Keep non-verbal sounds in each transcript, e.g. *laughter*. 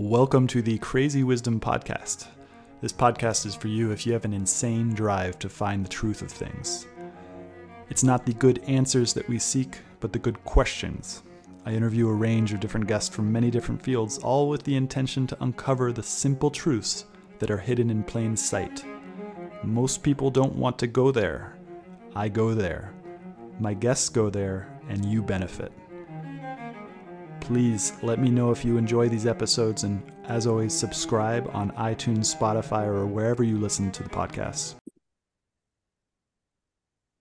Welcome to the Crazy Wisdom Podcast. This podcast is for you if you have an insane drive to find the truth of things. It's not the good answers that we seek, but the good questions. I interview a range of different guests from many different fields, all with the intention to uncover the simple truths that are hidden in plain sight. Most people don't want to go there. I go there. My guests go there, and you benefit. Please let me know if you enjoy these episodes, and as always, subscribe on iTunes, Spotify, or wherever you listen to the podcast.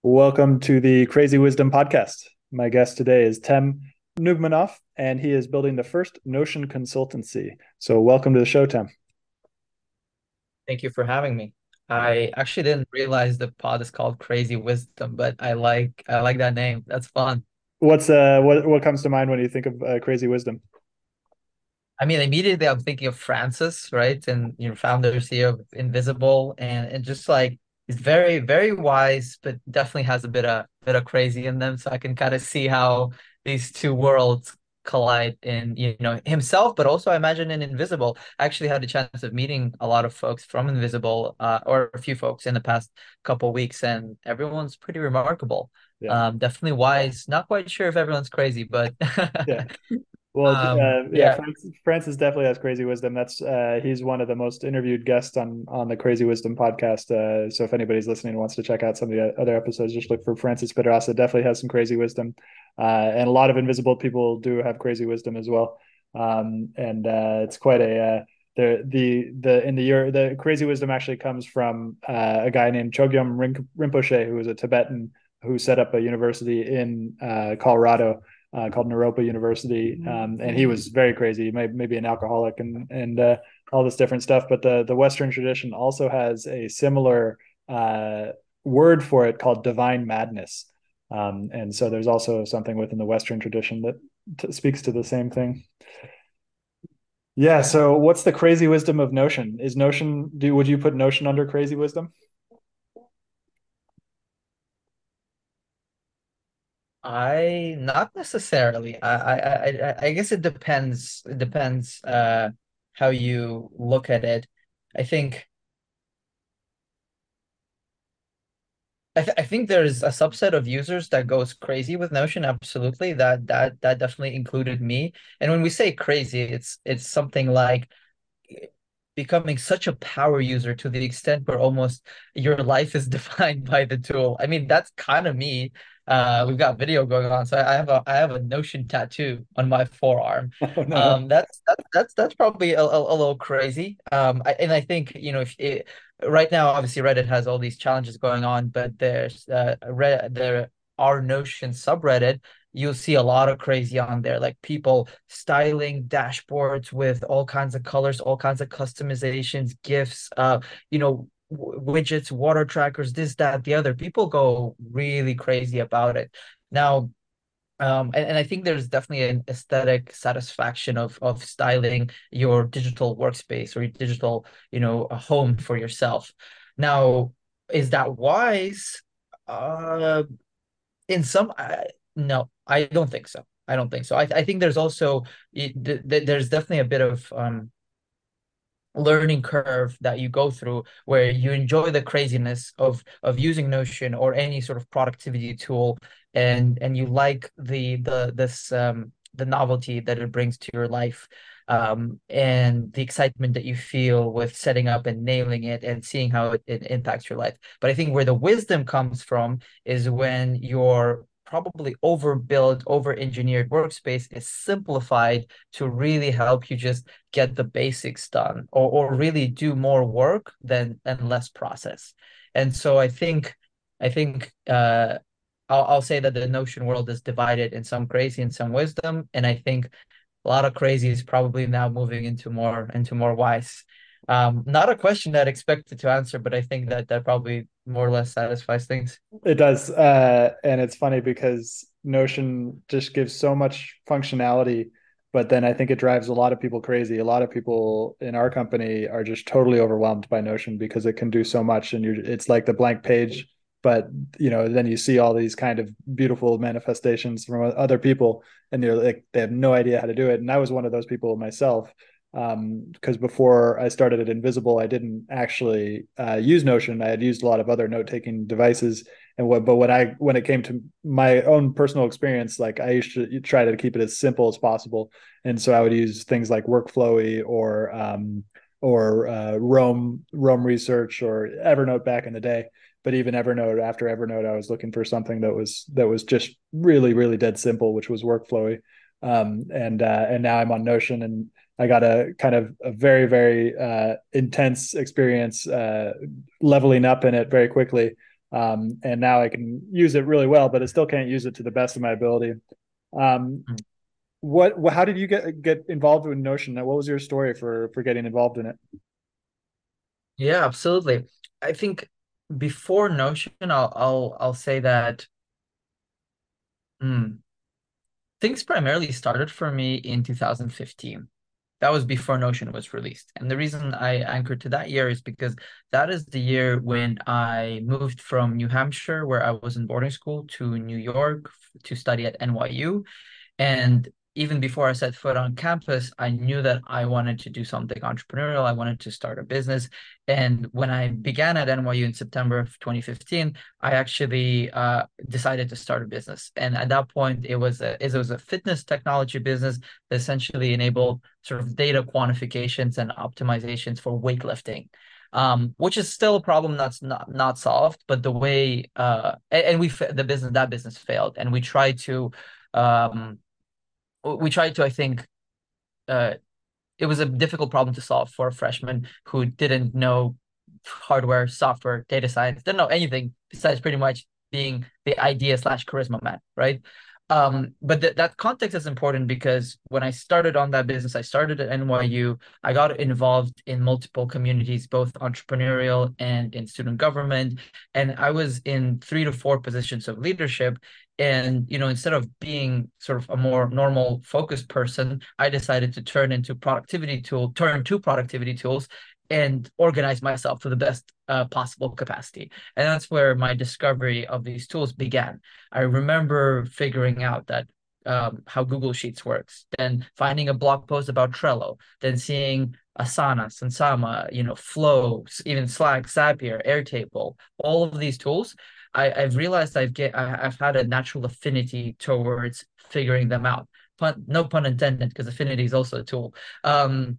Welcome to the Crazy Wisdom Podcast. My guest today is Tem Nugmanov, and he is building the first Notion consultancy. So, welcome to the show, Tem. Thank you for having me. I actually didn't realize the pod is called Crazy Wisdom, but I like I like that name. That's fun. What's uh what what comes to mind when you think of uh, Crazy Wisdom? I mean, immediately I'm thinking of Francis, right? And you know, founders here of Invisible, and and just like he's very very wise, but definitely has a bit of bit of crazy in them. So I can kind of see how these two worlds collide in you know himself but also i imagine in invisible i actually had the chance of meeting a lot of folks from invisible uh, or a few folks in the past couple weeks and everyone's pretty remarkable yeah. um definitely wise not quite sure if everyone's crazy but yeah *laughs* well, um, uh, yeah, yeah. Francis, Francis, definitely has crazy wisdom. That's uh, he's one of the most interviewed guests on on the Crazy Wisdom podcast. Uh, so if anybody's listening and wants to check out some of the other episodes, just look for Francis Pedraza. Definitely has some crazy wisdom, uh, and a lot of invisible people do have crazy wisdom as well. Um, and uh, it's quite a uh, the the the in the year the crazy wisdom actually comes from uh a guy named Chogyam Rinpoche, who was a Tibetan who set up a university in Colorado uh, called Naropa University, mm-hmm. um, and he was very crazy, maybe, maybe an alcoholic and and uh, all this different stuff. But the the Western tradition also has a similar uh, word for it called divine madness, um, and so there's also something within the Western tradition that t- speaks to the same thing. Yeah. So, what's the crazy wisdom of Notion? Is Notion? Do would you put Notion under crazy wisdom? I not necessarily. I I I, I guess it depends. It depends uh how you look at it. I think I, th I think there's a subset of users that goes crazy with Notion. Absolutely, that that that definitely included me. And when we say crazy, it's it's something like becoming such a power user to the extent where almost your life is *laughs* defined by the tool. I mean, that's kind of me. Uh, we've got video going on, so I have a I have a Notion tattoo on my forearm. *laughs* Oh, no. Um, that's that's that's that's probably a, a, a little crazy. Um, I, and I think you know if it, right now, obviously Reddit has all these challenges going on, but there's uh, Reddit, there are Notion subreddit. You'll see a lot of crazy on there, like people styling dashboards with all kinds of colors, all kinds of customizations, gifts. Uh, you know, widgets, water trackers, this, that, the other. People go really crazy about it. Now, um, and, and I think there's definitely an aesthetic satisfaction of of styling your digital workspace or your digital, you know, a home for yourself. Now, is that wise? Uh, in some, I, no, I don't think so. I don't think so. I, I think there's also there's definitely a bit of um, learning curve that you go through where you enjoy the craziness of of using notion or any sort of productivity tool and and you like the the this um the novelty that it brings to your life um and the excitement that you feel with setting up and nailing it and seeing how it, it impacts your life. But i think where the wisdom comes from is when you're probably overbuilt, over engineered workspace is simplified to really help you just get the basics done or, or really do more work than and less process. And so I think I think uh, I'll, I'll say that the Notion world is divided in some crazy and some wisdom, and I think a lot of crazy is probably now moving into more into more wise. Um, not a question that I expected to answer, but I think that that probably more or less satisfies things. It does. Uh, and it's funny because Notion just gives so much functionality, but then I think it drives a lot of people crazy. A lot of people in our company are just totally overwhelmed by Notion because it can do so much and you're it's like the blank page but you know then you see all these kind of beautiful manifestations from other people and they're like they have no idea how to do it and i was one of those people myself because um, before I started at Invisible, I didn't actually uh, use Notion. I had used a lot of other note taking devices, and what but when I when it came to my own personal experience, like I used to try to keep it as simple as possible, and so I would use things like Workflowy or um, or uh, Roam Roam Research or Evernote back in the day. But even Evernote, after Evernote, I was looking for something that was that was just really really dead simple, which was Workflowy. Um, and uh, and now I'm on Notion, and I got a kind of a very very uh, intense experience uh, leveling up in it very quickly. Um, and now I can use it really well, but I still can't use it to the best of my ability. Um, hmm. what how did you get get involved with notion? What was your story for for getting involved in it? Yeah absolutely. I think before notion i'll i'll, I'll say that hmm, things primarily started for me in 2015 that was before notion was released. And the reason i anchored to that year is because that is the year when i moved from new hampshire where i was in boarding school to new york to study at nyu and even before I set foot on campus, I knew that I wanted to do something entrepreneurial. I wanted to start a business. And when I began at NYU in September of 2015, I actually uh, decided to start a business. And at that point, it was a, it was a fitness technology business that essentially enabled sort of data quantifications and optimizations for weightlifting. Um, which is still a problem that's not not solved. But the way uh, and, and we the business that business failed, and we tried to um, we tried to, I think, uh, it was a difficult problem to solve for a freshman who didn't know hardware, software, data science, didn't know anything besides pretty much being the idea slash charisma man, right? Um, but th- that context is important because when I started on that business, I started at NYU. I got involved in multiple communities, both entrepreneurial and in student government, and I was in three to four positions of leadership and you know instead of being sort of a more normal focused person i decided to turn into productivity tool turn to productivity tools and organize myself to the best uh, possible capacity. And that's where my discovery of these tools began. I remember figuring out that um, how google sheets works then finding a blog post about trello then seeing asana Sunsama you know flow even slack zapier airtable all of these tools I, I've realized I've get I, have had a natural affinity towards figuring them out. Pun, no pun intended, because affinity is also a tool. Um,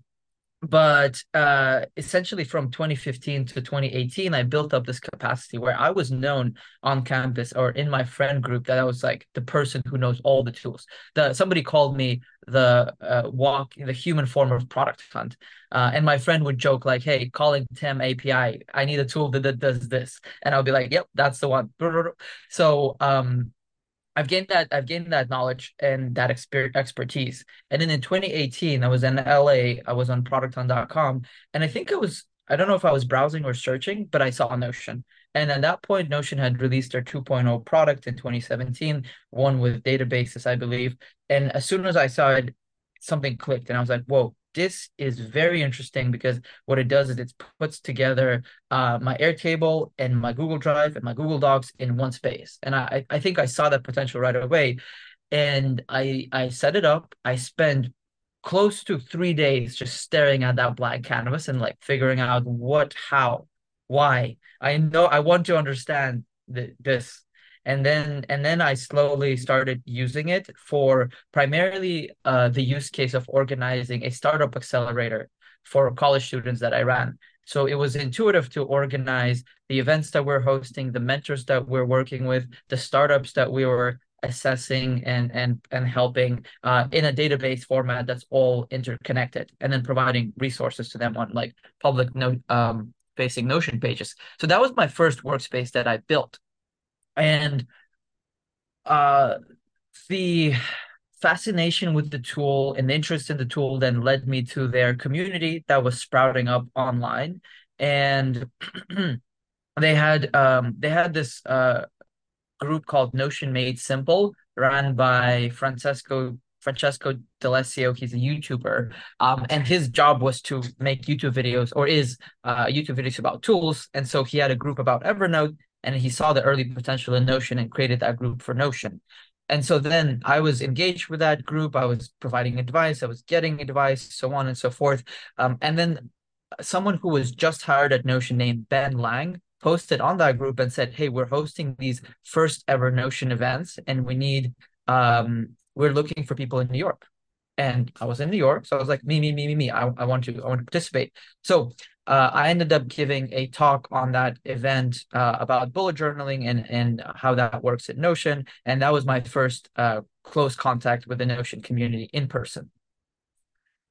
but uh, essentially from 2015 to 2018 i built up this capacity where i was known on campus or in my friend group that i was like the person who knows all the tools. The somebody called me the uh, walk the human form of product hunt. Uh, and my friend would joke like hey calling Tem api i. Need a tool that, that does this. And i'll be like yep that's the one. So um I've gained that I've gained that knowledge and that exper- expertise. And then in 2018, I was in LA. I was on producthunt.com, and I think I was I don't know if I was browsing or searching, but I saw Notion. And at that point, Notion had released their 2.0 product in 2017, one with databases, I believe. And as soon as I saw it, something clicked, and I was like, "Whoa, this is very interesting because what it does is it puts together uh, my Airtable and my Google Drive and my Google Docs in one space. And I, I think I saw that potential right away. And I I set it up. I spent close to three days just staring at that blank canvas and like figuring out what, how, why. I know I want to understand the, this and then and then I slowly started using it for primarily uh, the use case of organizing a startup accelerator for college students that I ran. So it was intuitive to organize the events that we're hosting, the mentors that we're working with, the startups that we were assessing and and and helping uh, in a database format that's all interconnected, and then providing resources to them on like public note um, facing Notion pages. So that was my first workspace that I built and uh, the fascination with the tool and the interest in the tool then led me to their community that was sprouting up online and *clears throat* they had um, they had this uh, group called notion made simple run by francesco francesco D'Alessio. He's a YouTuber, um, and his job was to make YouTube videos, or is uh, YouTube videos about tools. And so he had a group about Evernote, and he saw the early potential in Notion and created that group for Notion. and so then I was engaged with that group. I was providing advice. I was getting advice, so on and so forth. Um, and then someone who was just hired at Notion named Ben Lang posted on that group and said, "Hey, we're hosting these first ever Notion events, and we need um, we're looking for people in New York." And I was in New York, so I was like, "Me, me, me, me, me. I, I want to, I want to participate." So uh, I ended up giving a talk on that event uh, about bullet journaling and and how that works in Notion, and that was my first uh, close contact with the Notion community in person.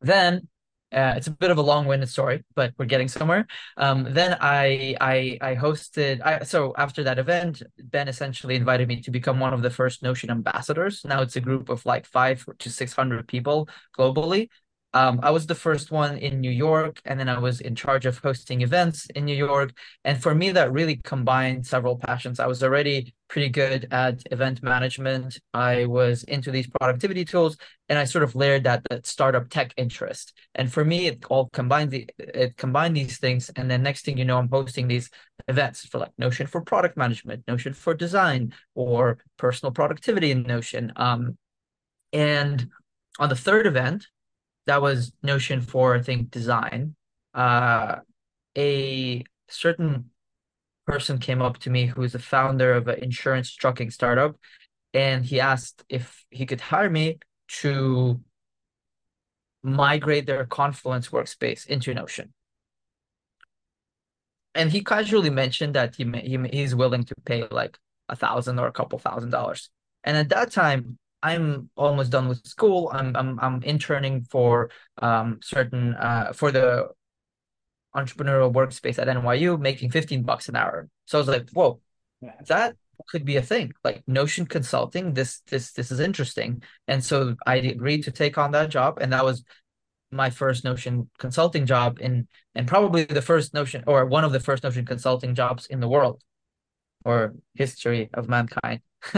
Then uh, it's a bit of a long-winded story, but we're getting somewhere. Um, then I I I hosted. I so after that event, Ben essentially invited me to become one of the first Notion ambassadors. Now it's a group of like five to six hundred people globally, um, I was the first one in New York, and then I was in charge of hosting events in New York. And for me, that really combined several passions. I was already pretty good at event management. I was into these productivity tools, and I sort of layered that that startup tech interest. And for me, it all combined the it combined these things. And then next thing you know, I'm hosting these events for like Notion for product management, Notion for design, or personal productivity in Notion. Um, and on the third event, that was Notion for I think design. Uh, a certain person came up to me who is the founder of an insurance trucking startup, and he asked if he could hire me to migrate their Confluence workspace into Notion. And he casually mentioned that he, he he's willing to pay like a thousand or a couple thousand dollars. And at that time, I'm almost done with school. I'm I'm I'm interning for um certain uh for the entrepreneurial workspace at NYU, making 15 bucks an hour. So I was like, whoa, that could be a thing. Like Notion consulting, this this this is interesting. And so I agreed to take on that job. And that was my first Notion consulting job in and probably the first Notion or one of the first Notion consulting jobs in the world or history of mankind. *laughs*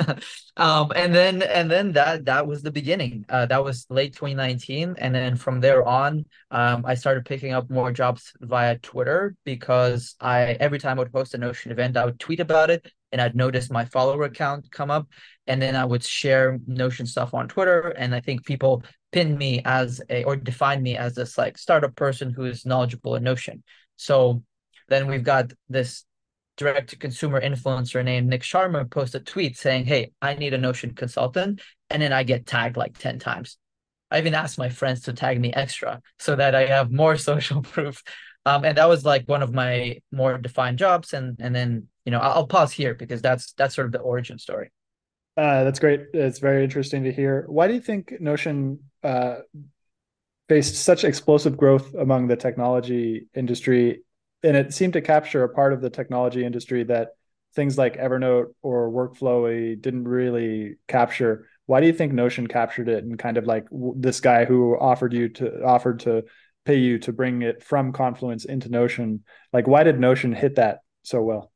um, and then and then that that was the beginning. Uh, that was late 2019, and then from there on, um, I started picking up more jobs via Twitter because I every time I would post a Notion event, I would tweet about it, and I'd notice my follower account come up, and then I would share Notion stuff on Twitter, and I think people pinned me as a or defined me as this like startup person who is knowledgeable in Notion. So then we've got this direct to consumer influencer named Nick Sharma post a tweet saying, Hey, I need a Notion consultant. And then I get tagged like 10 times. I even asked my friends to tag me extra so that I have more *laughs* social proof. Um, and that was like one of my more defined jobs. And and then, you know, I'll, pause here because that's that's sort of the origin story. Uh, that's great. It's very interesting to hear. Why do you think Notion uh, faced such explosive growth among the technology industry and it seemed to capture a part of the technology industry that things like Evernote or Workflowy didn't really capture. Why do you think Notion captured it and kind of like this guy who offered you to offered to pay you to bring it from Confluence into Notion? Like, why did Notion hit that so well?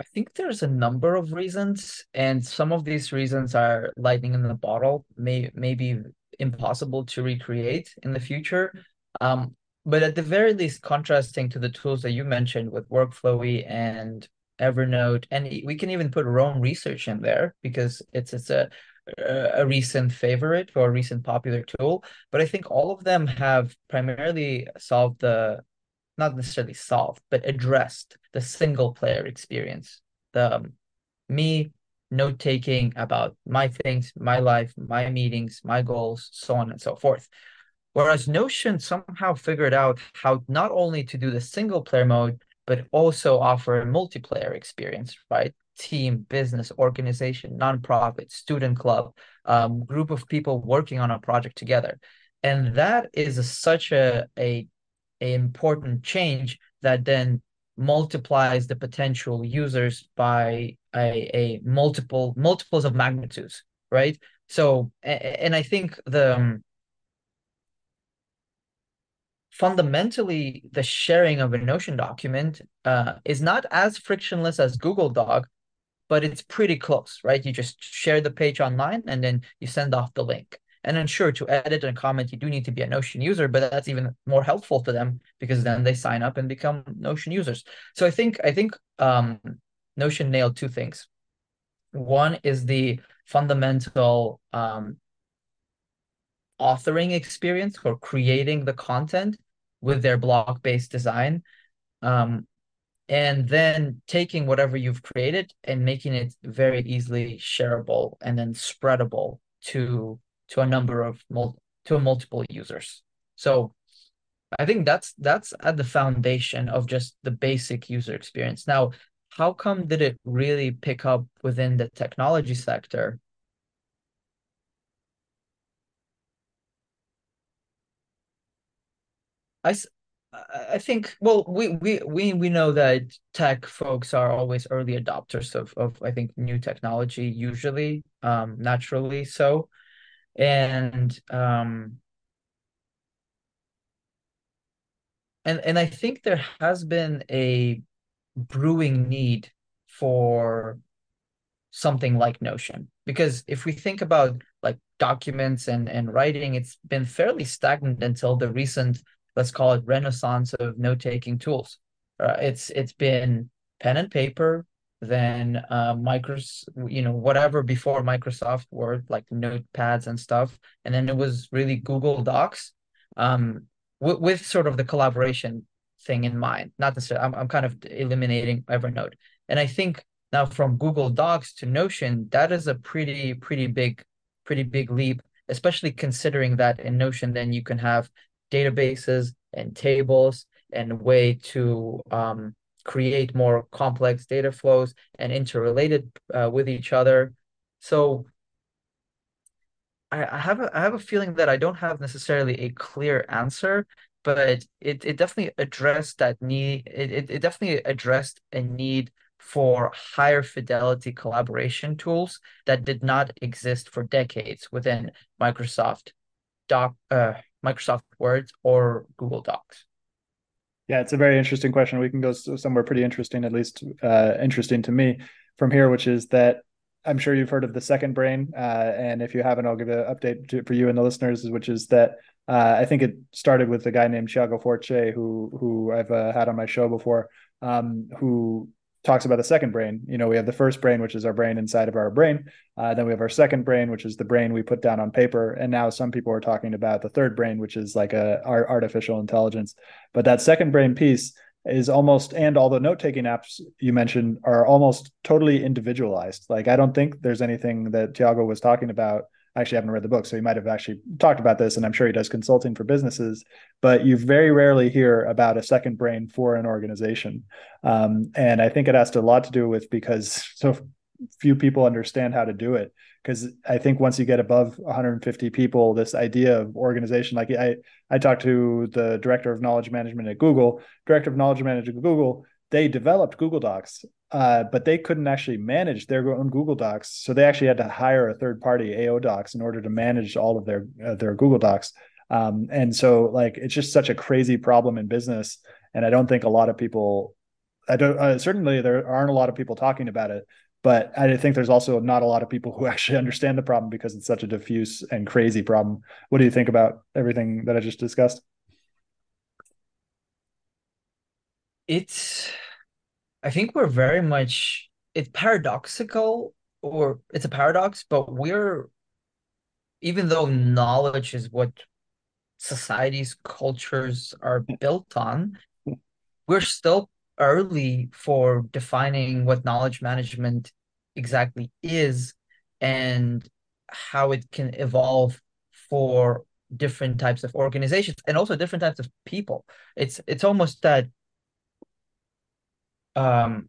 I think there's a number of reasons, and some of these reasons are lightning in the bottle. May maybe impossible to recreate in the future. Um, but at the very least, contrasting to the tools that you mentioned with Workflowy and Evernote, and we can even put Roam Research in there because it's it's a a recent favorite or a recent popular tool. But I think all of them have primarily solved the not necessarily solved, but addressed the single player experience. The um, me note taking about my things, my life, my meetings, my goals, so on and so forth. Whereas Notion somehow figured out how not only to do the single player mode, but also offer a multiplayer experience, right? Team, business, organization, nonprofit, student club, um, group of people working on a project together. And that is a, such a, a, a important change that then multiplies the potential users by a, a multiple multiples of magnitudes right? So and i think the um, fundamentally the sharing of a notion document uh, is not as frictionless as google doc but it's pretty close right? You just share the page online and then you send off the link and then sure to edit and comment, you do need to be a Notion user, but that's even more helpful to them because then they sign up and become Notion users. So I think I think um, Notion nailed two things. One is the fundamental um, authoring experience for creating the content with their block-based design. Um, and then taking whatever you've created and making it very easily shareable and then spreadable to to a number of mul- to multiple users. So I think that's that's at the foundation of just the basic user experience. Now, how come did it really pick up within the technology sector? I, I think well we we we we know that tech folks are always early adopters of of I think new technology usually um naturally so and um and and I think there has been a brewing need for something like Notion. Because if we think about like documents and and writing it's been fairly stagnant until the recent let's call it renaissance of note-taking tools. Uh, it's it's been pen and paper then uh micros you know whatever before microsoft word like notepads and stuff and then it was really google docs um with, with sort of the collaboration thing in mind. Not necessarily, I'm, I'm kind of eliminating Evernote. And I think now from Google Docs to Notion, that is a pretty, pretty big, pretty big leap, especially considering that in Notion, then you can have databases and tables and a way to um, create more complex data flows and interrelated uh, with each other. So I, I have a I have a feeling that I don't have necessarily a clear answer, but it it definitely addressed that need. It it definitely addressed a need for higher fidelity collaboration tools that did not exist for decades within Microsoft Doc, uh, Microsoft Word or Google Docs. Yeah, it's a very interesting question. We can go somewhere pretty interesting, at least uh, interesting to me from here, which is that I'm sure you've heard of the second brain, uh, and if you haven't, I'll give an update to, for you and the listeners, which is that uh, I think it started with a guy named Tiago Forte, who who I've uh, had on my show before, um, who talks about the second brain. You know, we have the first brain, which is our brain inside of our brain. Uh, then we have our second brain, which is the brain we put down on paper. And now some people are talking about the third brain, which is like a our artificial intelligence. But that second brain piece is almost and all the note-taking apps you mentioned are almost totally individualized like i don't think there's anything that tiago was talking about I actually haven't read the book so he might have actually talked about this and i'm sure he does consulting for businesses but you very rarely hear about a second brain for an organization um, and i think it has a lot to do with because so few people understand how to do it because I think once you get above 150 people, this idea of organization, like I, I talked to the director of knowledge management at Google, director of knowledge management at Google. They developed Google Docs, uh, but they couldn't actually manage their own Google Docs, so they actually had to hire a third party AO Docs in order to manage all of their uh, their Google Docs. Um, and so, like, it's just such a crazy problem in business, and I don't think a lot of people. I don't uh, certainly there aren't a lot of people talking about it but I think there's also not a lot of people *laughs* who actually understand the problem because it's such a diffuse and crazy problem. What do you think about everything that I just discussed? It's, I think we're very much, it's paradoxical or it's a paradox, but we're, even though knowledge is what societies, cultures are built on, we're still early for defining what knowledge management exactly is and how it can evolve for different types of organizations and also different types of people. It's it's almost that um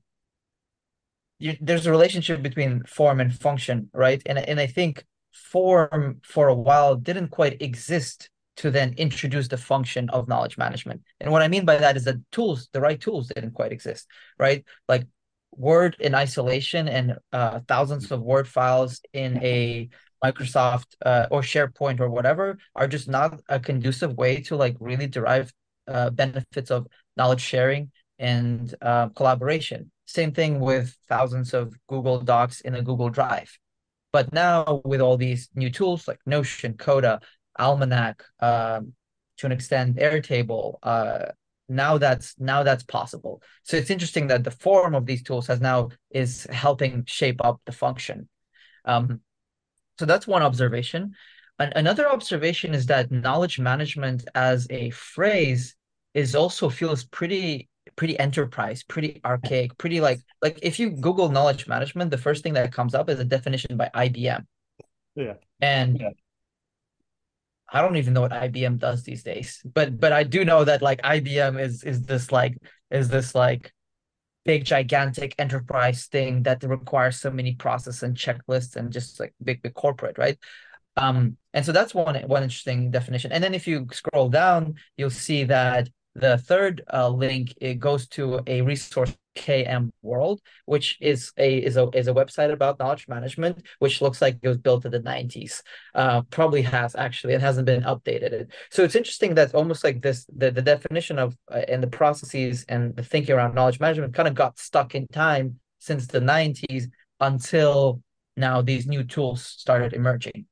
you, there's a relationship between form and function right and and i think form for a while didn't quite exist to then introduce the function of knowledge management. And what I mean by that is that tools, the right tools didn't quite exist, right? Like Word in isolation and uh, thousands of Word files in a Microsoft uh, or SharePoint or whatever are just not a conducive way to like really derive uh, benefits of knowledge sharing and uh, collaboration. Same thing with thousands of Google Docs in a Google Drive. But now with all these new tools like Notion, Coda, Almanac, um, to an extent, Airtable, uh, now that's now that's possible so it's interesting that the form of these tools has now is helping shape up the function um, so that's one observation An- another observation is that knowledge management as a phrase is also feels pretty pretty enterprise pretty archaic pretty like like if you google knowledge management the first thing that comes up is a definition by ibm yeah and yeah. I don't even know what IBM does these days, but but I do know that like IBM is is this like is this like big gigantic enterprise thing that requires so many process and checklists and just like big big corporate, right? Um, and so that's one one interesting definition. And then if you scroll down, you'll see that the third uh, link it goes to a resource KM World, which is a is a is a website about knowledge management, which looks like it was built in the 90s. Uh, probably has actually, it hasn't been updated. So it's interesting that almost like this the, the definition of uh, and the processes and the thinking around knowledge management kind of got stuck in time since the 90s until now these new tools started emerging.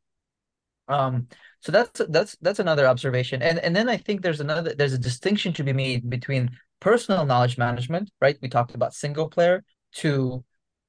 Um, so that's that's that's another observation. And and then I think there's another there's a distinction to be made between personal knowledge management, right? We talked about single player to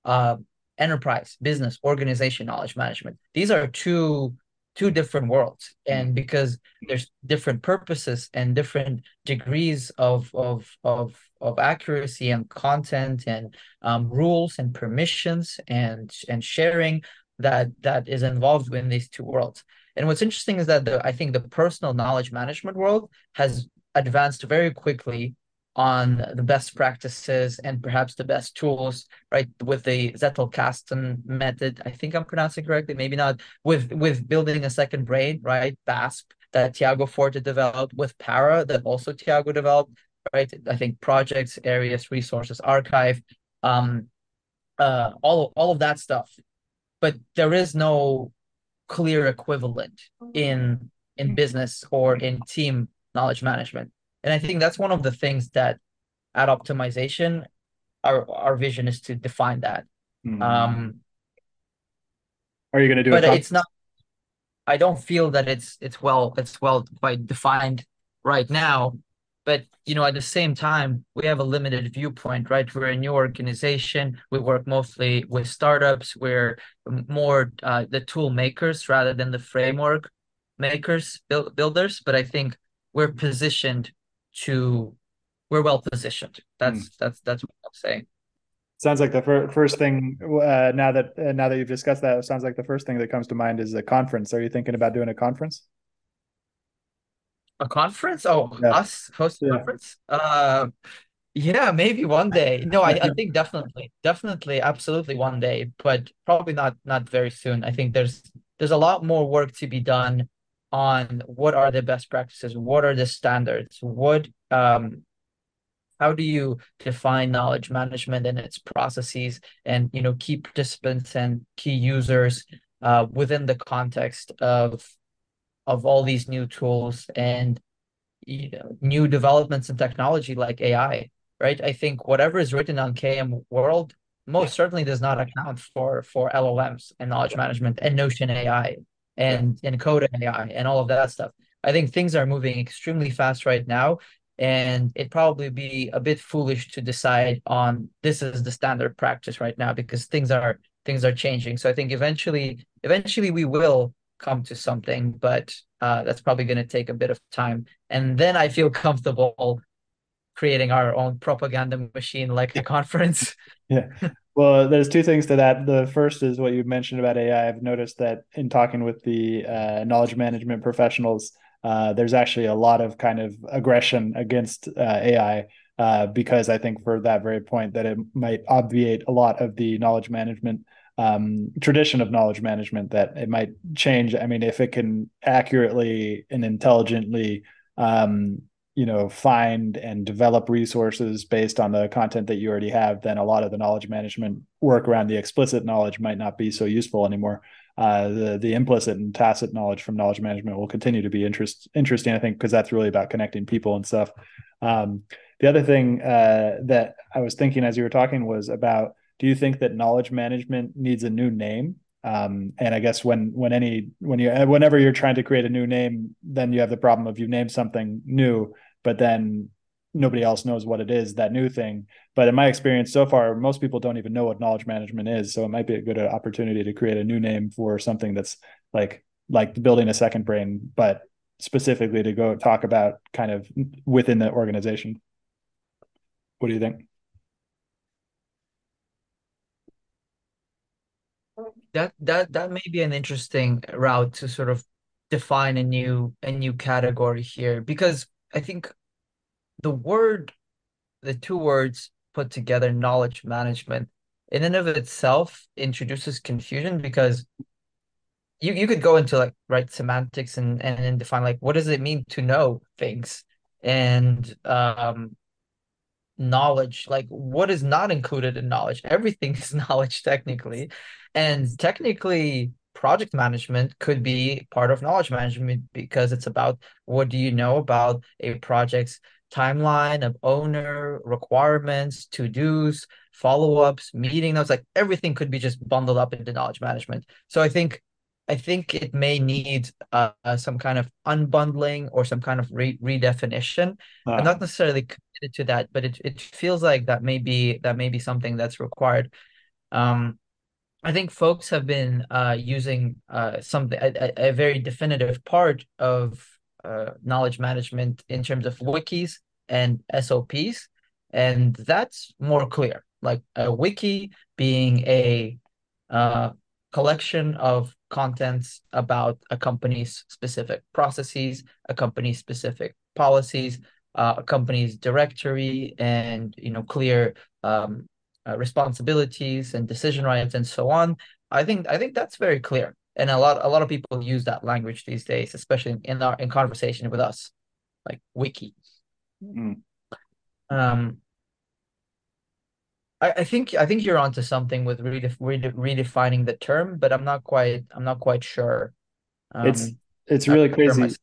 uh, enterprise, business, organization knowledge management. These are two two different worlds, and mm-hmm. because there's different purposes and different degrees of of of of accuracy and content and um, rules and permissions and and sharing that that is involved in these two worlds. And what's interesting is that the I think the personal knowledge management world has advanced very quickly on the best practices and perhaps the best tools, right? With the Zettelkasten method, I think I'm pronouncing correctly, maybe not. With with building a second brain, right? BASB that Tiago Forte developed, with Para that also Tiago developed, right? I think projects, areas, resources, archive, um, uh, all all of that stuff. But there is no clear equivalent in in business or in team knowledge management and i think that's one of the things that at Optemization our our vision is to define that mm-hmm. um are you going to do it? but it's not i don't feel that it's it's well it's well quite defined right now but you know at the same time we have a limited viewpoint right? We're a new organization. We work mostly with startups. We're more uh, the tool makers rather than the framework makers build, builders. But i think we're positioned to we're well positioned. That's mm. that's that's what i'm saying sounds like the fir- first thing uh, now that uh, now that you've discussed that sounds like the first thing that comes to mind is a conference. Are you thinking about doing a conference a conference? Oh, yeah. us host a yeah. conference? Uh, yeah, maybe one day. No, I, I think definitely, definitely, absolutely one day, but probably not not very soon. I think there's there's a lot more work to be done on what are the best practices, what are the standards, what um how do you define knowledge management and its processes and you know key participants and key users uh, within the context of of all these new tools and you know, new developments in technology like AI, right? I think whatever is written on KM World most certainly does not account for for LLMs and knowledge management and Notion AI and yeah. and Coda AI and all of that stuff. I think things are moving extremely fast right now, and it probably be a bit foolish to decide on this is the standard practice right now because things are things are changing. So I think eventually eventually we will come to something, but uh, that's probably going to take a bit of time. And then I feel comfortable creating our own propaganda machine like the conference. *laughs* yeah. Well, there's two things to that. The first is what you mentioned about AI. I've noticed that in talking with the uh, knowledge management professionals, uh, there's actually a lot of kind of aggression against uh, AI uh, because I think for that very point that it might obviate a lot of the knowledge management um, tradition of knowledge management that it might change. I mean, if it can accurately and intelligently, um, you know, find and develop resources based on the content that you already have, then a lot of the knowledge management work around the explicit knowledge might not be so useful anymore. Uh, the the implicit and tacit knowledge from knowledge management will continue to be interest, interesting, I think, because that's really about connecting people and stuff. Um, the other thing uh, that I was thinking as you were talking was about do you think that knowledge management needs a new name? Um, and I guess when when any when you whenever you're trying to create a new name, then you have the problem of you name something new, but then nobody else knows what it is that new thing. But in my experience so far most people don't even know what knowledge management is. So it might be a good opportunity to create a new name for something that's like like building a second brain but specifically to go talk about kind of within the organization. What do you think that that that may be an interesting route to sort of define a new a new category here because I think the word the two words put together knowledge management in and of itself introduces confusion because you, you could go into like right semantics and, and and define like what does it mean to know things? And um knowledge like what is not included in knowledge? Everything *laughs* is knowledge technically. And technically project management could be part of knowledge management because it's about what do you know about a project's timeline of owner requirements to dos follow-ups meeting notes like everything could be just bundled up into knowledge management. So i think I think it may need uh, some kind of unbundling or some kind of re- redefinition. I'm not necessarily committed to that, but it it feels like that may be that may be something that's required. Um, I think folks have been uh, using uh, something a, a, very definitive part of uh, knowledge management in terms of wikis and SOPs, and that's more clear. Like a wiki being a uh, collection of contents about a company's specific processes, a company's specific policies, uh, a company's directory, and you know clear um, uh, responsibilities and decision rights and so on. I think I think that's very clear, and a lot a lot of people use that language these days, especially in our in conversation with us, like wiki. Mm. Um, I, I think I think you're onto something with redef- redef- redefining the term, but I'm not quite I'm not quite sure. Um, it's it's really crazy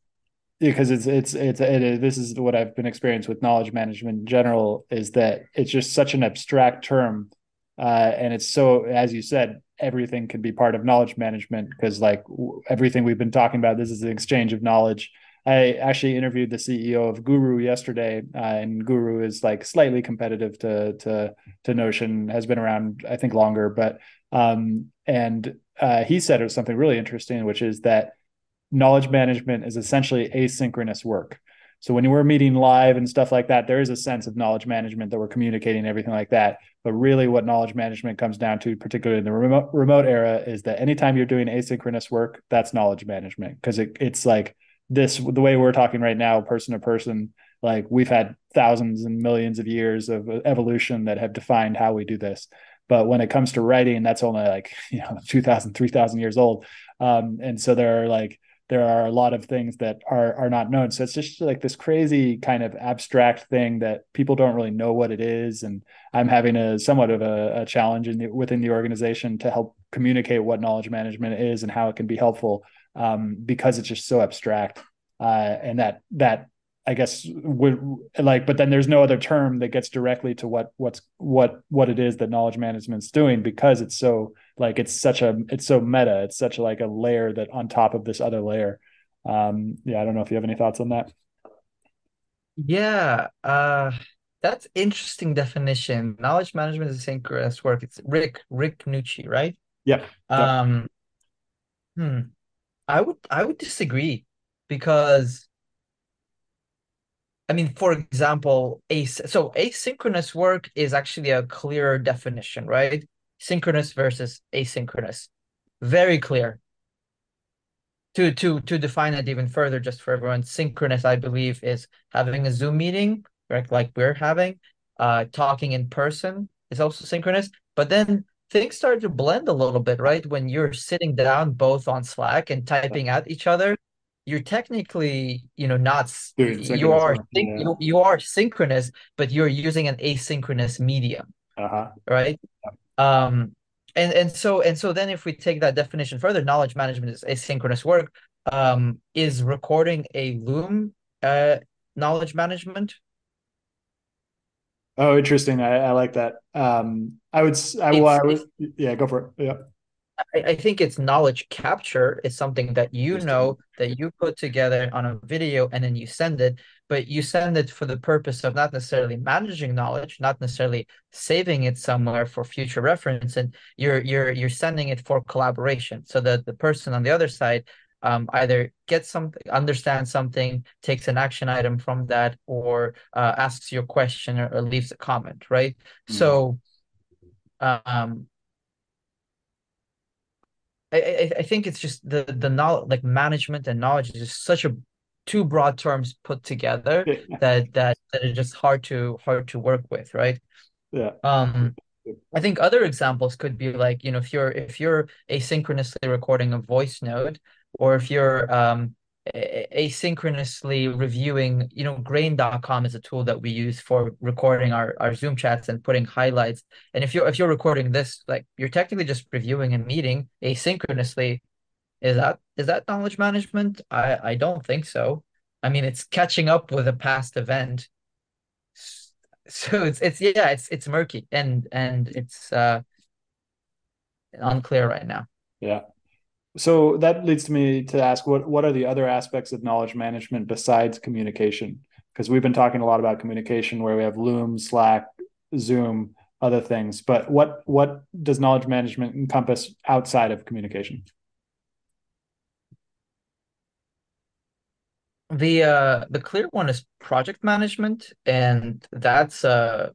because it's it's it's it, this is what I've been experienced with knowledge management in general is that it's just such an abstract term, uh, and it's so as you said everything can be part of knowledge management because like everything we've been talking about this is an exchange of knowledge I actually interviewed the CEO of Guru yesterday, uh, and Guru is like slightly competitive to to to Notion, has been around I think longer, but um, and uh, he said it was something really interesting, which is that knowledge management is essentially asynchronous work. So when we're meeting live and stuff like that, there is a sense of knowledge management that we're communicating everything like that. But really, what knowledge management comes down to, particularly in the remote remote era, is that anytime you're doing asynchronous work, that's knowledge management because it, it's like this the way we're talking right now person to person like we've had thousands and millions of years of evolution that have defined how we do this. But when it comes to writing that's only like *laughs* you know 2000 3000 years old. Um, and so there are like there are a lot of things that are are not known. So it's just like this crazy kind of abstract thing that people don't really know what it is. And i'm having a somewhat of a, a challenge in the, within the organization to help communicate what knowledge management is and how it can be helpful um, because it's just so abstract. Uh, and that that I guess would like, but then there's no other term that gets directly to what what's what what it is that knowledge management's doing because it's so like it's such a it's so meta. It's such a, like a layer that on top of this other layer. Um, yeah, I don't know if you have any thoughts on that. Yeah, uh, that's interesting definition. Knowledge management is synchronous work. It's Rick Rick Nucci, right? Yep. Um, hmm. I would I would disagree because I mean, for example, as so asynchronous work is actually a clearer definition, right? Synchronous versus asynchronous. Very clear. To to to define it even further, just for everyone, synchronous, I believe, is having a Zoom meeting, right? Like we're having, uh, talking in person is also synchronous. But then things start to blend a little bit, right? When you're sitting down both on Slack and typing at each other, you're technically, you know, not you are yeah. you, you are synchronous, but you're using an asynchronous medium, uh-huh. right? Um, and and so and so then if we take that definition further, knowledge management is asynchronous work. Um, is recording a Loom uh knowledge management Oh, interesting. I, I like that. Um, I would, I, well, I would, yeah, go for it. Yeah. I, I think it's knowledge capture is something that you know that you put together on a video and then you send it, but you send it for the purpose of not necessarily managing knowledge, not necessarily saving it somewhere for future reference, and you're you're you're sending it for collaboration so that the person on the other side um, either gets something, understands something, takes an action item from that, or uh, asks your question or, or, leaves a comment, right? Mm-hmm. So, um, I, I think it's just the the knowledge, like management and knowledge, is just such a two broad terms put together that that that is just hard to hard to work with, right? Yeah. Um, I think other examples could be like you know if you're if you're asynchronously recording a voice note, or if you're um, asynchronously reviewing, you know, grain.com is a tool that we use for recording our, our Zoom chats and putting highlights. And if you're if you're recording this, like you're technically just reviewing a meeting asynchronously. Is that is that knowledge management? I, I don't think so. I mean it's catching up with a past event. So it's it's yeah, it's it's murky and and it's uh unclear right now. Yeah so that leads me to ask what what are the other aspects of knowledge management besides communication? Because we've been talking a lot about communication where we have loom slack zoom other things but what what does knowledge management encompass outside of communication? The uh the clear one is project management and that's a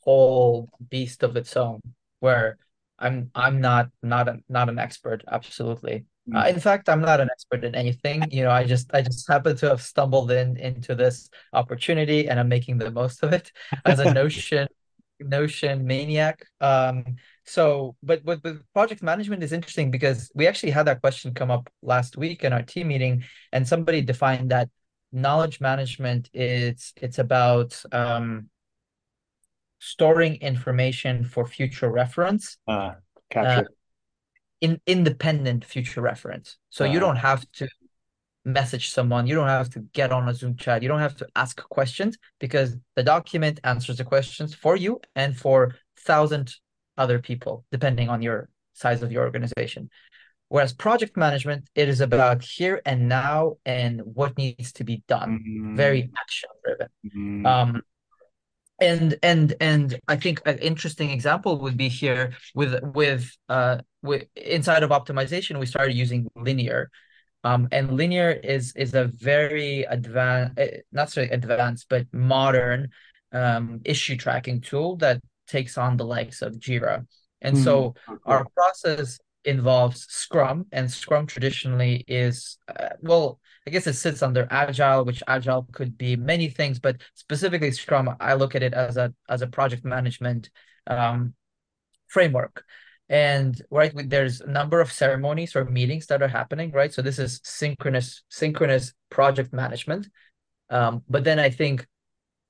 whole beast of its own where I'm I'm not not a, not an expert. Absolutely. Mm. Uh, in fact, I'm not an expert in anything. You know, I just I just happen to have stumbled in into this opportunity, and I'm making the most of it *laughs* as a Notion Notion maniac. Um, so, but with, with project management is interesting because we actually had that question come up last week in our team meeting, and somebody defined that knowledge management is it's about um storing information for future reference. Uh, capture. Uh, in independent future reference. So uh, you don't have to message someone, you don't have to get on a Zoom chat, you don't have to ask questions because the document answers the questions for you and for thousand other people, depending on your size of your organization. Whereas project management, it is about here and now and what needs to be done, mm-hmm. very action driven. Mm-hmm. Um, and and and i think an interesting example would be here with with uh with inside of Optemization we started using linear um and linear is is a very advanced eh, not so advanced but modern um issue tracking tool that takes on the likes of jira and mm-hmm. so our process involves scrum and scrum traditionally is uh, well I guess it sits under agile, which agile could be many things, but specifically Scrum, I look at it as a as a project management um, framework. And right, there's a number of ceremonies or meetings that are happening, right? So this is synchronous synchronous project management. Um, but then I think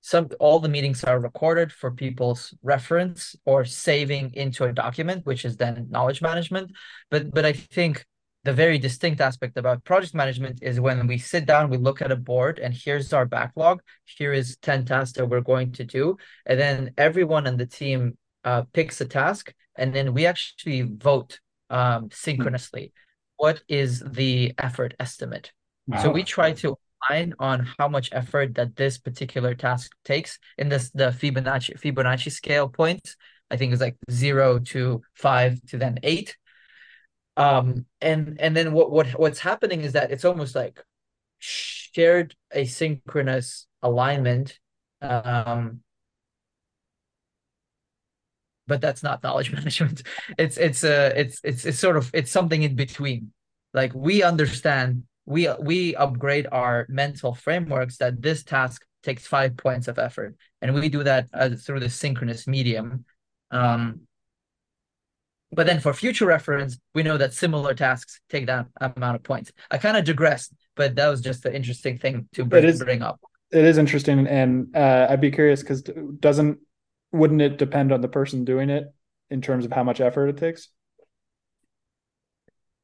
some all the meetings are recorded for people's reference or saving into a document, which is then knowledge management. But but I think the very distinct aspect about project management is when we sit down, we look at a board, and here's our backlog. Here is 10 tasks that we're going to do. And then everyone on the team uh, picks a task, and then we actually vote um, synchronously. What is the effort estimate? Wow. So we try to align on how much effort that this particular task takes in this the Fibonacci Fibonacci scale points. I think it's like zero to five to then eight um and and then what what what's happening is that it's almost like shared asynchronous alignment um but that's not knowledge *laughs* management it's it's uh it's it's it's sort of it's something in between like we understand we we upgrade our mental frameworks that this task takes five points of effort and we do that uh, through the synchronous medium um but then for future reference, we know that similar tasks take that amount of points. I kind of digressed, but that was just an interesting thing to bring, is, bring up. It is interesting, and uh, I'd be curious because doesn't wouldn't it depend on the person doing it in terms of how much effort it takes?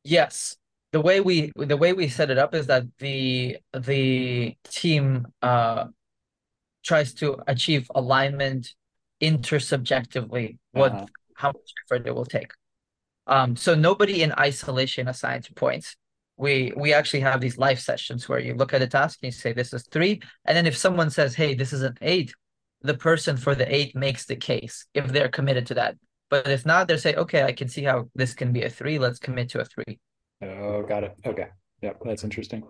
Yes, the way we the way we set it up is that the the team uh, tries to achieve alignment intersubjectively. What uh-huh. how much effort it will take. Um, so nobody in isolation assigns points. We we actually have these live sessions where you look at a task and you say this is three, and then if someone says, "Hey, this is an eight, the person for the eight makes the case if they're committed to that. But if not, they say, "Okay, I can see how this can be a three. Let's commit to a three." Oh, got it. Okay, Yep. that's interesting.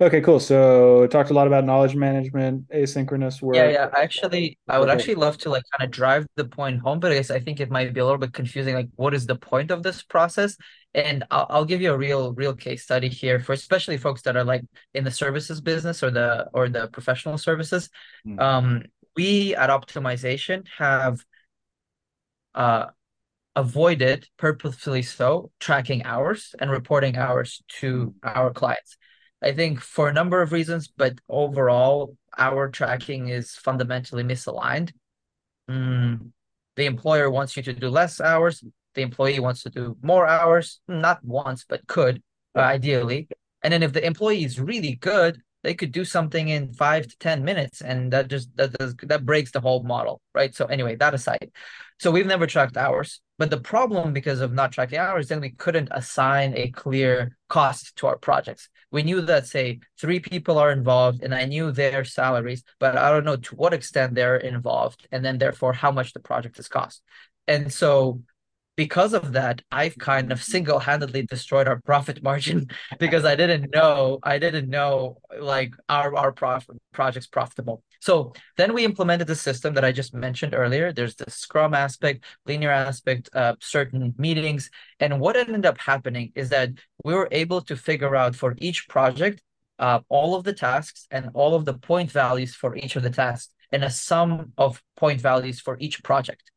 Okay, cool. So talked a lot about knowledge management, asynchronous work. Yeah, yeah. Actually, I would actually love to like kind of drive the point home, but I guess I think it might be a little bit confusing. Like, what is the point of this process? And I'll, I'll give you a real, real case study here for especially folks that are like in the services business or the or the professional services. Mm. Um, we at Optemization have uh avoided purposefully so tracking hours and reporting hours to our clients I think for a number of reasons, but overall, our tracking is fundamentally misaligned. Mm, the employer wants you to do less hours. The employee wants to do more hours, not once, but could uh, ideally. And then if the employee is really good, they could do something in five to ten minutes, and that just that does that breaks the whole model, right? So anyway, that aside, so we've never tracked hours. But the problem, because of not tracking hours, then we couldn't assign a clear cost to our projects. We knew that, say, three people are involved, and I knew their salaries, but I don't know to what extent they're involved, and then therefore how much the project is cost. And so because of that, I've kind of single-handedly destroyed our profit margin *laughs* because I didn't know I didn't know like our our prof- projects profitable. So then we implemented the system that I just mentioned earlier. There's the Scrum aspect, linear aspect, uh, certain meetings, and what ended up happening is that we were able to figure out for each project uh, all of the tasks and all of the point values for each of the tasks and a sum of point values for each project.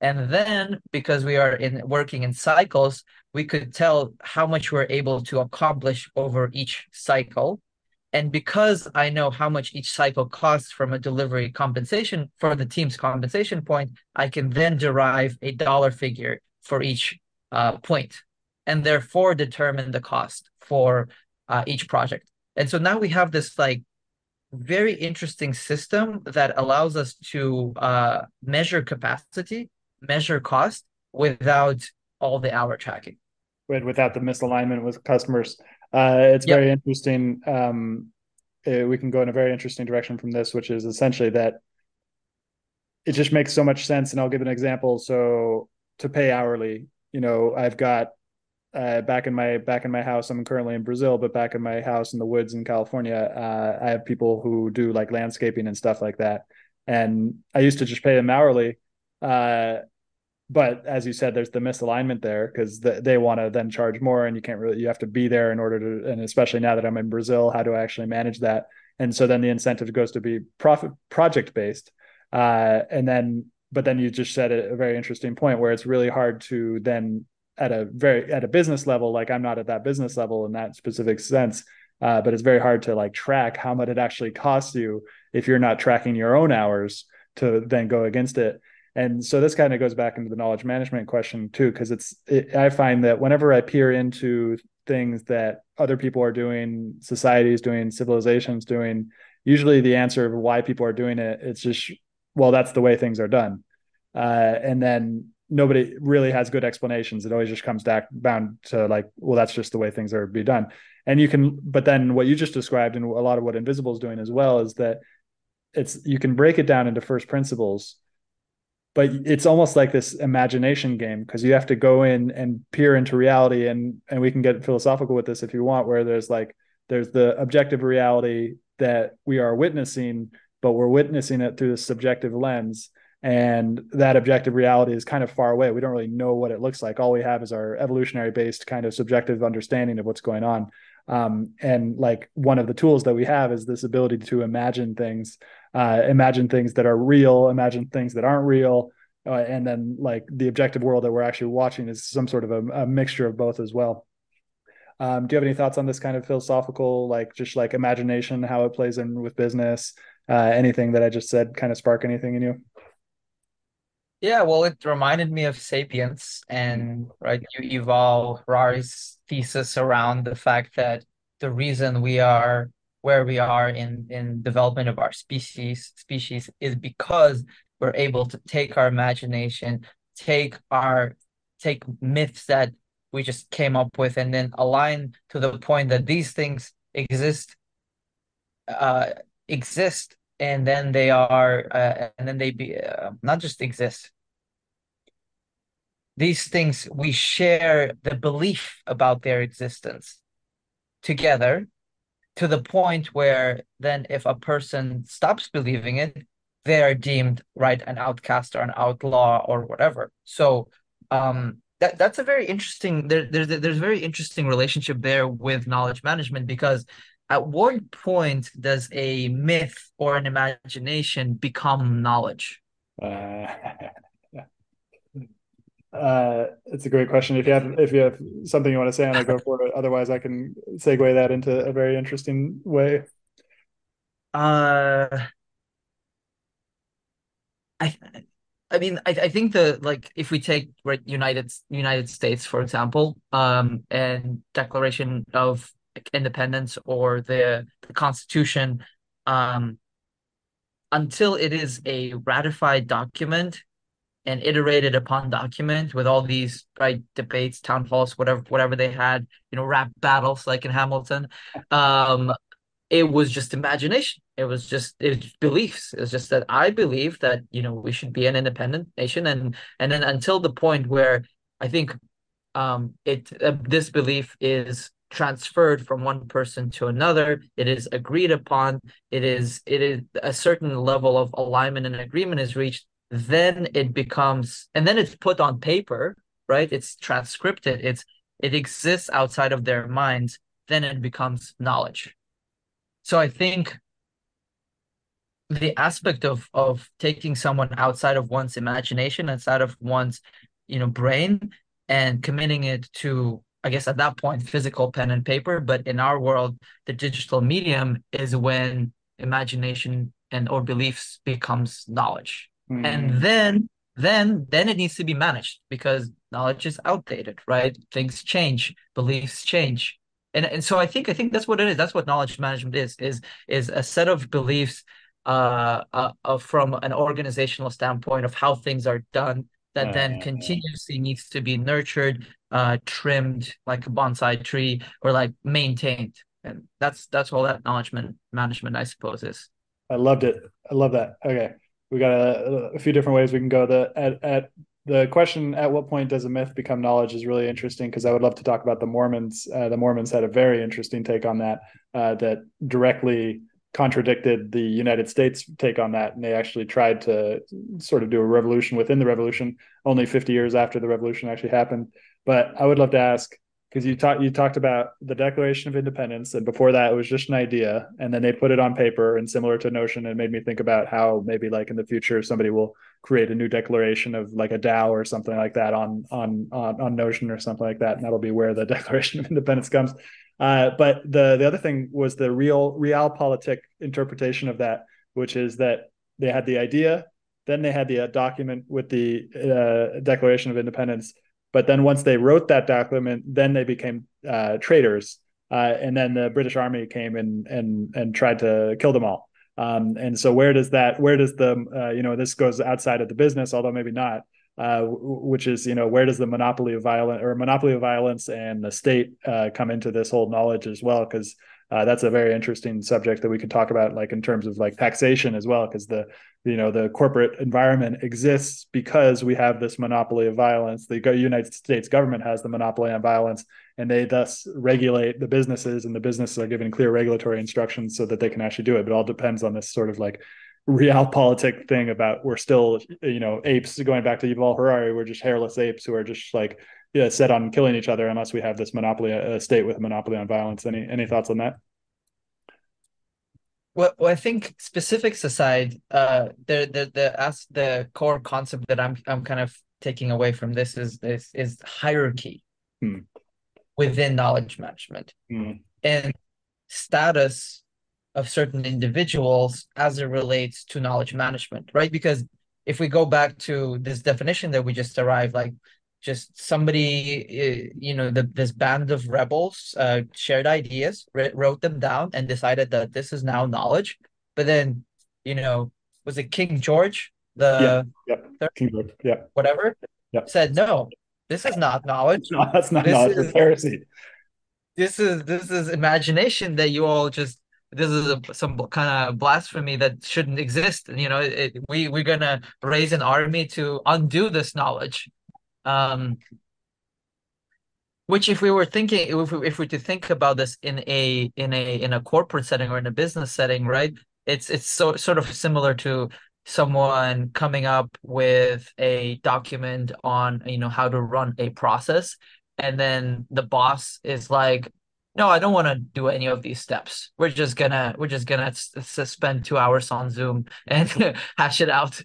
And then because we are in working in cycles, we could tell how much we're able to accomplish over each cycle. And because I know how much each cycle costs from a delivery compensation for the team's compensation point, I can then derive a dollar figure for each uh, point and therefore determine the cost for uh, each project. And so now we have this like very interesting system that allows us to uh, measure capacity measure cost without all the hour tracking. Without the misalignment with customers. Uh, it's yep. very interesting. Um, uh, we can go in a very interesting direction from this, which is essentially that it just makes so much sense. And I'll give an example. So to pay hourly, you know, I've got uh, back in my back in my house. I'm currently in Brazil, but back in my house in the woods in California, uh, I have people who do like landscaping and stuff like that. And I used to just pay them hourly. Uh, but as you said, there's the misalignment there because the, they want to then charge more, and you can't really. You have to be there in order to, and especially now that I'm in Brazil, how do I actually manage that? And so then the incentive goes to be profit project based, uh, and then but then you just said a, a very interesting point where it's really hard to then at a very at a business level, like I'm not at that business level in that specific sense. Uh, but it's very hard to like track how much it actually costs you if you're not tracking your own hours to then go against it and so this kind of goes back into the knowledge management question too because it's it, i find that whenever i peer into things that other people are doing societies doing civilizations doing usually the answer of why people are doing it it's just well that's the way things are done. Uh, and then nobody really has good explanations. It always just comes back bound to like well that's just the way things are be done. And you can but then what you just described and a lot of what invisible is doing as well is that it's you can break it down into first principles but it's almost like this imagination game because you have to go in and peer into reality and and we can get philosophical with this if you want where there's like there's the objective reality that we are witnessing but we're witnessing it through the subjective lens and that objective reality is kind of far away. We don't really know what it looks like. All we have is our evolutionary based kind of subjective understanding of what's going on um, and like one of the tools that we have is this ability to imagine things uh, imagine things that are real, imagine things that aren't real, uh, and then like the objective world that we're actually watching is some sort of a, a mixture of both as well. Um, do you have any thoughts on this kind of philosophical, like just like imagination, how it plays in with business? Uh, anything that I just said kind of spark anything in you? Yeah, well, it reminded me of *Sapiens* and right, you evolve Harari's thesis around the fact that the reason we are where we are in in development of our species species is because we're able to take our imagination take our take myths that we just came up with and then align to the point that these things exist uh exist and then they are uh, and then they be uh, not just exist these things we share the belief about their existence together to the point where then if a person stops believing it they are deemed right an outcast or an outlaw or whatever. So um that that's a very interesting there, there's there's a very interesting relationship there with knowledge management because at what point does a myth or an imagination become knowledge? uh, *laughs* uh, it's a great question. If you have if you have something you want to say on it go *laughs* for it. Otherwise i can segue that into a very interesting way. Uh i I mean, I, I think the like if we take right United United States for example, um, and Declaration of Independence or the the Constitution, um, until it is a ratified document and iterated upon document with all these right debates, town halls, whatever whatever they had, you know, rap battles like in Hamilton, um, it was just imagination. It was just it's beliefs. It's just that I believe that you know we should be an independent nation, and and then until the point where I think um, it uh, this belief is transferred from one person to another. It is agreed upon. It is it is a certain level of alignment and agreement is reached. Then it becomes, and then it's put on paper, right? It's transcribed. It's it exists outside of their minds. Then it becomes knowledge so I think the aspect of of taking someone outside of one's imagination, outside of one's, you know, brain, and committing it to, I guess at that point, physical pen and paper. But in our world, the digital medium is when imagination and or beliefs becomes knowledge. Mm. And then then then it needs to be managed because knowledge is outdated, right? Things change, beliefs change and and so I think I think that's what it is. That's what knowledge management is is is a set of beliefs uh, uh, uh from an organizational standpoint of how things are done that uh, then continuously needs to be nurtured, uh, trimmed like a bonsai tree, or like maintained. And that's that's all that knowledge man- management, I suppose, is. I loved it. I love that. Okay, we got a, a few different ways we can go. The at at the question at what point does a myth become knowledge is really interesting because I would love to talk about the Mormons. Uh, the Mormons had a very interesting take on that uh, that directly contradicted the United States take on that, and they actually tried to sort of do a revolution within the revolution. Only 50 years after the revolution actually happened. But I would love to ask because you talked you talked about the Declaration of Independence, and before that it was just an idea, and then they put it on paper, and similar to Notion, it made me think about how maybe like in the future somebody will create a new declaration of like a DAO or something like that on on on, on Notion or something like that, and that'll be where the *laughs* Declaration of Independence comes. Uh, but the the other thing was the real realpolitik interpretation of that, which is that they had the idea, then they had the uh, document with the uh, Declaration of Independence but then once they wrote that document, then they became uh, traitors. Uh, and then the British Army came and and and tried to kill them all. Um, and so where does that where does the uh, you know this goes outside of the business, although maybe not. Uh, which is you know where does the monopoly of violence or monopoly of violence and the state uh, come into this whole knowledge as well because uh, that's a very interesting subject that we could talk about like in terms of like taxation as well because the you know the corporate environment exists because we have this monopoly of violence. The united states government has the monopoly on violence and they thus regulate the businesses and the businesses are given clear regulatory instructions so that they can actually do it. But it all depends on this sort of like realpolitik thing about we're still you know apes. Going back to Yuval Harari we're just hairless apes who are just like yeah, set on killing each other unless we have this monopoly, a state with a monopoly on violence. Any any thoughts on that? Well, well I think specifics aside, uh, the the the as the core concept that I'm I'm kind of taking away from this is is is hierarchy hmm. within knowledge management hmm. and status of certain individuals as it relates to knowledge management, right? Because if we go back to this definition that we just arrived, like just somebody eh, you know the, this band of rebels uh, shared ideas wrote them down and decided that this is now knowledge but then you know was it king george the yeah, yeah. King George, yeah whatever yeah. said no This is not knowledge. *laughs* No, that's not this knowledge. Is, heresy. This is this is imagination that you all just. This is a, some kind of blasphemy that shouldn't exist. You know, it, we we're gonna raise an army to undo this knowledge. Um, which if we were thinking if we, if we to think about this in a in a in a corporate setting or in a business setting right? It's it's so sort of similar to someone coming up with a document on you know how to run a process. And then the boss is like no i don't want to do any of these steps. We're just gonna we're just gonna spend two hours on zoom and *laughs* hash it out.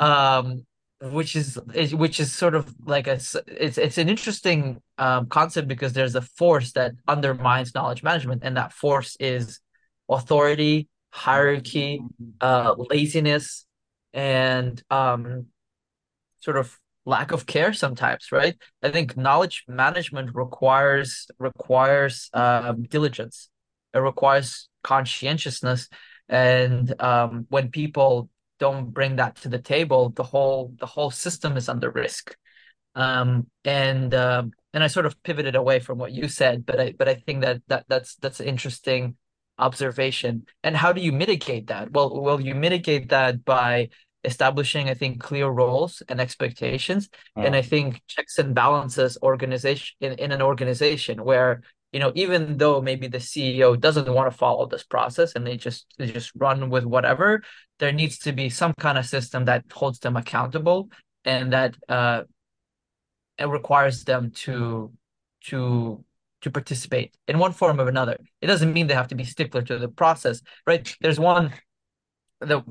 Um which is, which is sort of like a it's it's an interesting um, concept because there's a force that undermines knowledge management and that force is authority hierarchy uh, laziness and um, sort of lack of care sometimes right? I think knowledge management requires requires um, diligence. It requires conscientiousness and um, when people don't bring that to the table the whole the whole system is under risk. Um, and um, and i sort of pivoted away from what you said but i but i think that that that's that's an interesting observation. And how do you mitigate that? Well well you mitigate that by establishing i think clear roles and expectations. Oh. and i think checks and balances organization in, in an organization where you know even though maybe the ceo doesn't want to follow this process and they just they just run with whatever there needs to be some kind of system that holds them accountable and that uh it requires them to to to participate in one form or another it doesn't mean they have to be stickler to the process right there's one the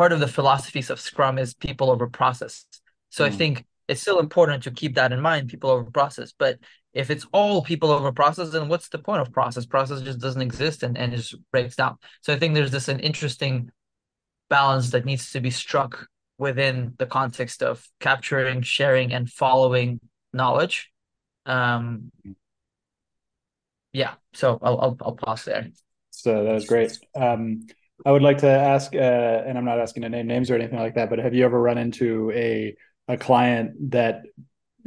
part of the philosophies of Scrum is people over process. So mm. I think it's still important to keep that in mind, people over process. But if it's all people over process, then what's the point of process? Process just doesn't exist and, and just breaks down. So I think there's this an interesting balance that needs to be struck within the context of capturing, sharing, and following knowledge. Um, yeah, so I'll I'll, I'll pause there. So that was great. Um, I would like to ask, uh, and I'm not asking to name names or anything like that, but have you ever run into a a client that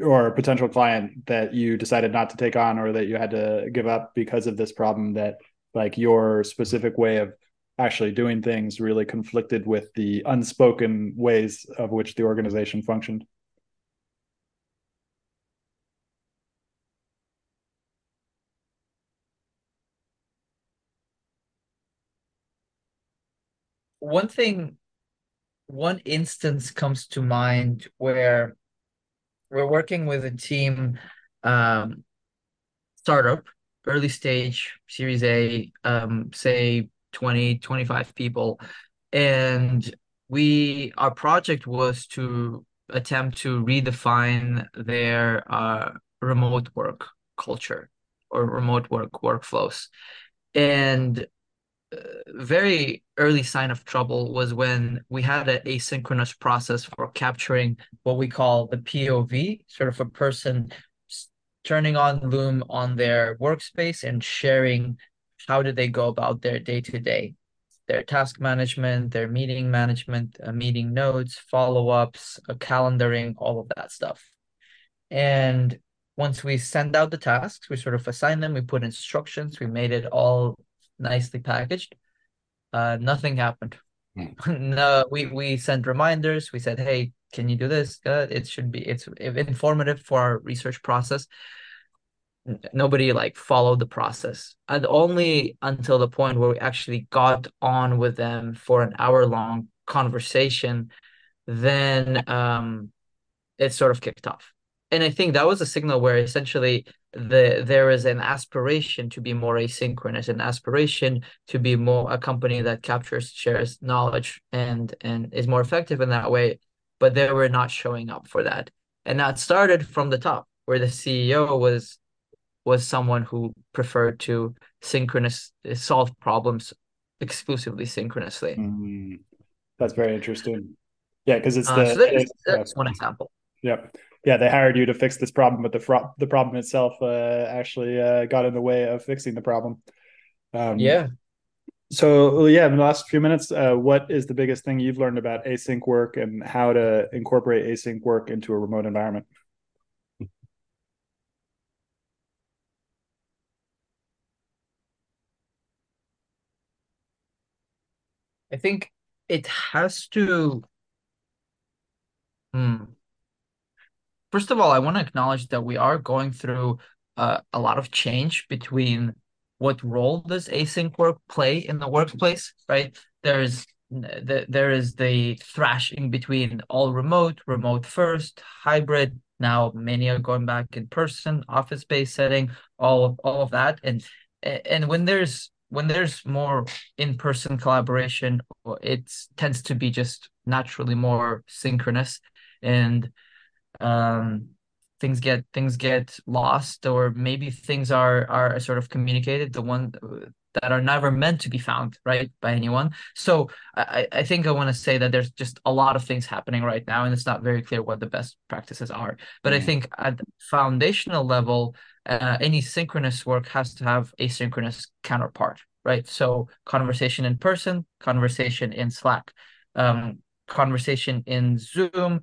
or a potential client that you decided not to take on or that you had to give up because of this problem that like your specific way of actually doing things really conflicted with the unspoken ways of which the organization functioned? one thing, one instance comes to mind where we're working with a team, um, startup, early stage, Series A, um, say 20, 25 people. And we, our project was to attempt to redefine their uh, remote work culture or remote work workflows. And very early sign of trouble was when we had an asynchronous process for capturing what we call the POV, sort of a person turning on Loom on their workspace and sharing how did they go about their day to day, their task management, their meeting management, uh, meeting notes, follow ups, uh, calendaring, all of that stuff. And once we send out the tasks, we sort of assign them, we put instructions, we made it all nicely packaged. Uh, nothing happened. Mm. *laughs* no, we we sent reminders. We said, "Hey, can you do this?" Uh, it should be it's informative for our research process. Nobody like followed the process, and only until the point where we actually got on with them for an hour long conversation, then um, it sort of kicked off and I think that was a signal where essentially the there is an aspiration to be more asynchronous, an aspiration to be more a company that captures, shares knowledge, and and is more effective in that way. But they were not showing up for that, and that started from the top, where the CEO was was someone who preferred to synchronous solve problems exclusively synchronously. Mm, that's very interesting. Yeah, because it's uh, the so that's one example. Yep yeah, they hired you to fix this problem, but the fro- the problem itself uh, actually uh, got in the way of fixing the problem. Um, yeah. So yeah, in the last few minutes, uh, what is the biggest thing you've learned about async work and how to incorporate async work into a remote environment? I think it has to. Hmm First of all, I want to acknowledge that we are going through uh, a lot of change between what role does async work play in the workplace, right? There's the, there is the thrashing between all remote, remote first, hybrid. Now many are going back in person, office based setting, all of all of that. And and when there's when there's more in-person collaboration, it tends to be just naturally more synchronous and um things get things get lost or maybe things are are sort of communicated the one that are never meant to be found right by anyone. So i i think i want to say that there's just a lot of things happening right now and it's not very clear what the best practices are. But mm-hmm. i think at foundational level uh, any synchronous work has to have asynchronous counterpart right? So conversation in person conversation in slack um, conversation in zoom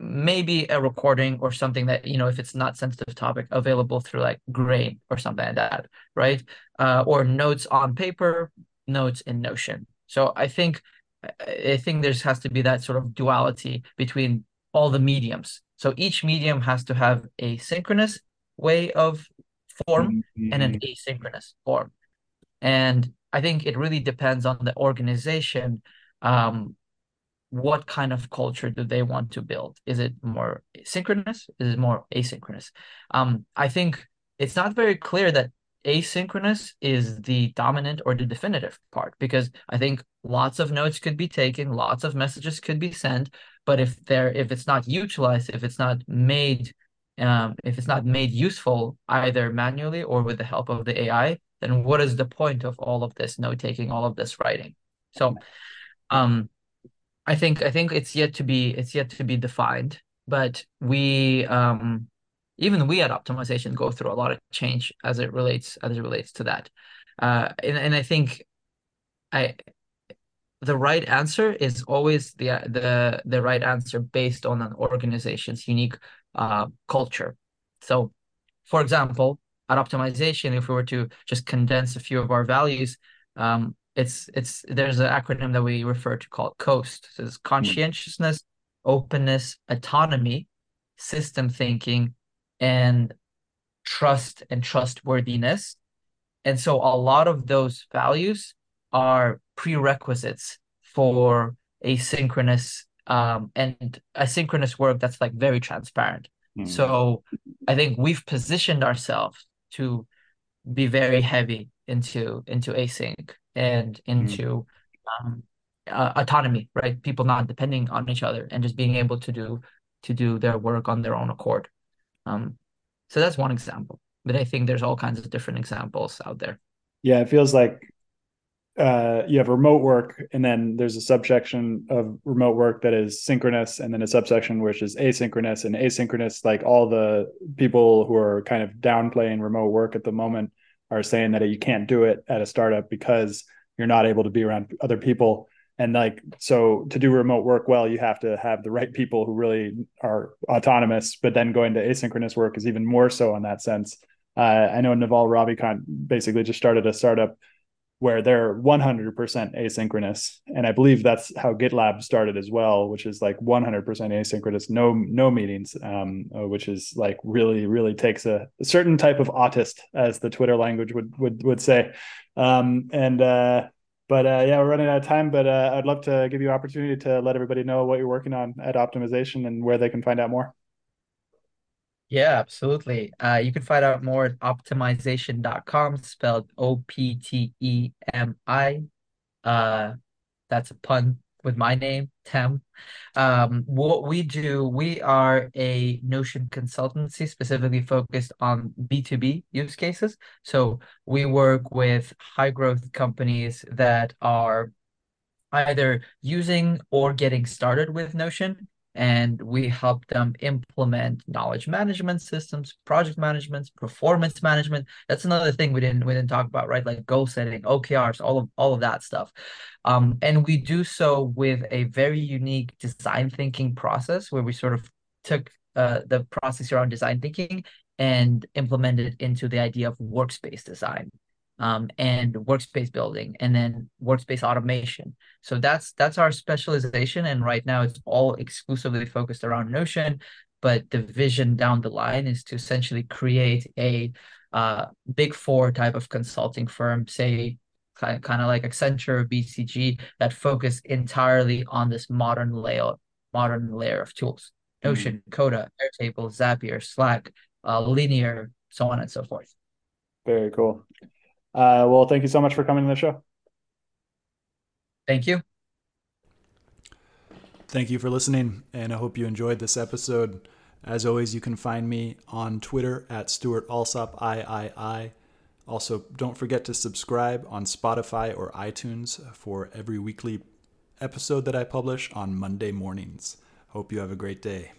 maybe a recording or something that you know if it's not sensitive topic available through like grain or something like that right? Uh, or notes on paper notes in notion. So i think i think there has to be that sort of duality between all the mediums. So each medium has to have a synchronous way of form mm-hmm. and an asynchronous form. And i think it really depends on the organization um, what kind of culture do they want to build? Is it more synchronous? Is it more asynchronous? Um, I think it's not very clear that asynchronous is the dominant or the definitive part because I think lots of notes could be taken, lots of messages could be sent, but if they're if it's not utilized, if it's not made um, if it's not made useful either manually or with the help of the AI, then what is the point of all of this note taking, all of this writing? So um, I think I think it's yet to be it's yet to be defined, but we um even we at Optemization go through a lot of change as it relates as it relates to that. Uh and, and I think I the right answer is always the the the right answer based on an organization's unique uh, culture. So, for example, at Optemization, if we were to just condense a few of our values, um, it's it's there's an acronym that we refer to called COAST. So it's conscientiousness, mm. openness, autonomy, system thinking, and trust and trustworthiness. And so a lot of those values are prerequisites for asynchronous um, and asynchronous work that's like very transparent. Mm. So I think we've positioned ourselves to be very heavy into into async and into mm-hmm. um, uh, autonomy, right? People not depending on each other and just being able to do to do their work on their own accord. Um, so that's one example, but I think there's all kinds of different examples out there. Yeah, it feels like uh, you have remote work, and then there's a subsection of remote work that is synchronous, and then a subsection which is asynchronous. And asynchronous, like all the people who are kind of downplaying remote work at the moment are saying that you can't do it at a startup because you're not able to be around other people. And like so to do remote work well you have to have the right people who really are autonomous. But then going to asynchronous work is even more so in that sense. Uh, i know naval ravikant basically just started a startup where they're 100% asynchronous. And i believe that's how gitlab started as well which is like 100% asynchronous no no meetings um, uh, which is like really really takes a, a, certain type of autist as the twitter language would would would say. Um, and uh, but uh, yeah we're running out of time but uh, i'd love to give you opportunity to let everybody know what you're working on at Optemization and where they can find out more yeah, absolutely. Uh, you can find out more at optemization.com, spelled O P T E M I. Uh, that's a pun with my name, Tem. Um, what we do, we are a Notion consultancy specifically focused on B2B use cases. So we work with high growth companies that are either using or getting started with Notion and we help them implement knowledge management systems project management performance management. That's another thing we didn't we didn't talk about right? Like goal setting okrs all of all of that stuff. Um, and we do so with a very unique design thinking process where we sort of took uh, the process around design thinking and implemented into the idea of workspace design um, and workspace building and then workspace automation. So that's that's our specialization. And right now it's all exclusively focused around Notion. But the vision down the line is to essentially create a uh, big four type of consulting firm, say kind of, kind of like Accenture, or BCG, that focus entirely on this modern layer, modern layer of tools. Notion, mm. Coda, Airtable, Zapier, Slack, uh, Linear, so on and so forth. Very cool. Uh, well, thank you so much for coming to the show. Thank you. Thank you for listening, and I hope you enjoyed this episode. As always, you can find me on Twitter at Stuart Alsop III. Also, don't forget to subscribe on Spotify or iTunes for every weekly episode that I publish on Monday mornings. Hope you have a great day.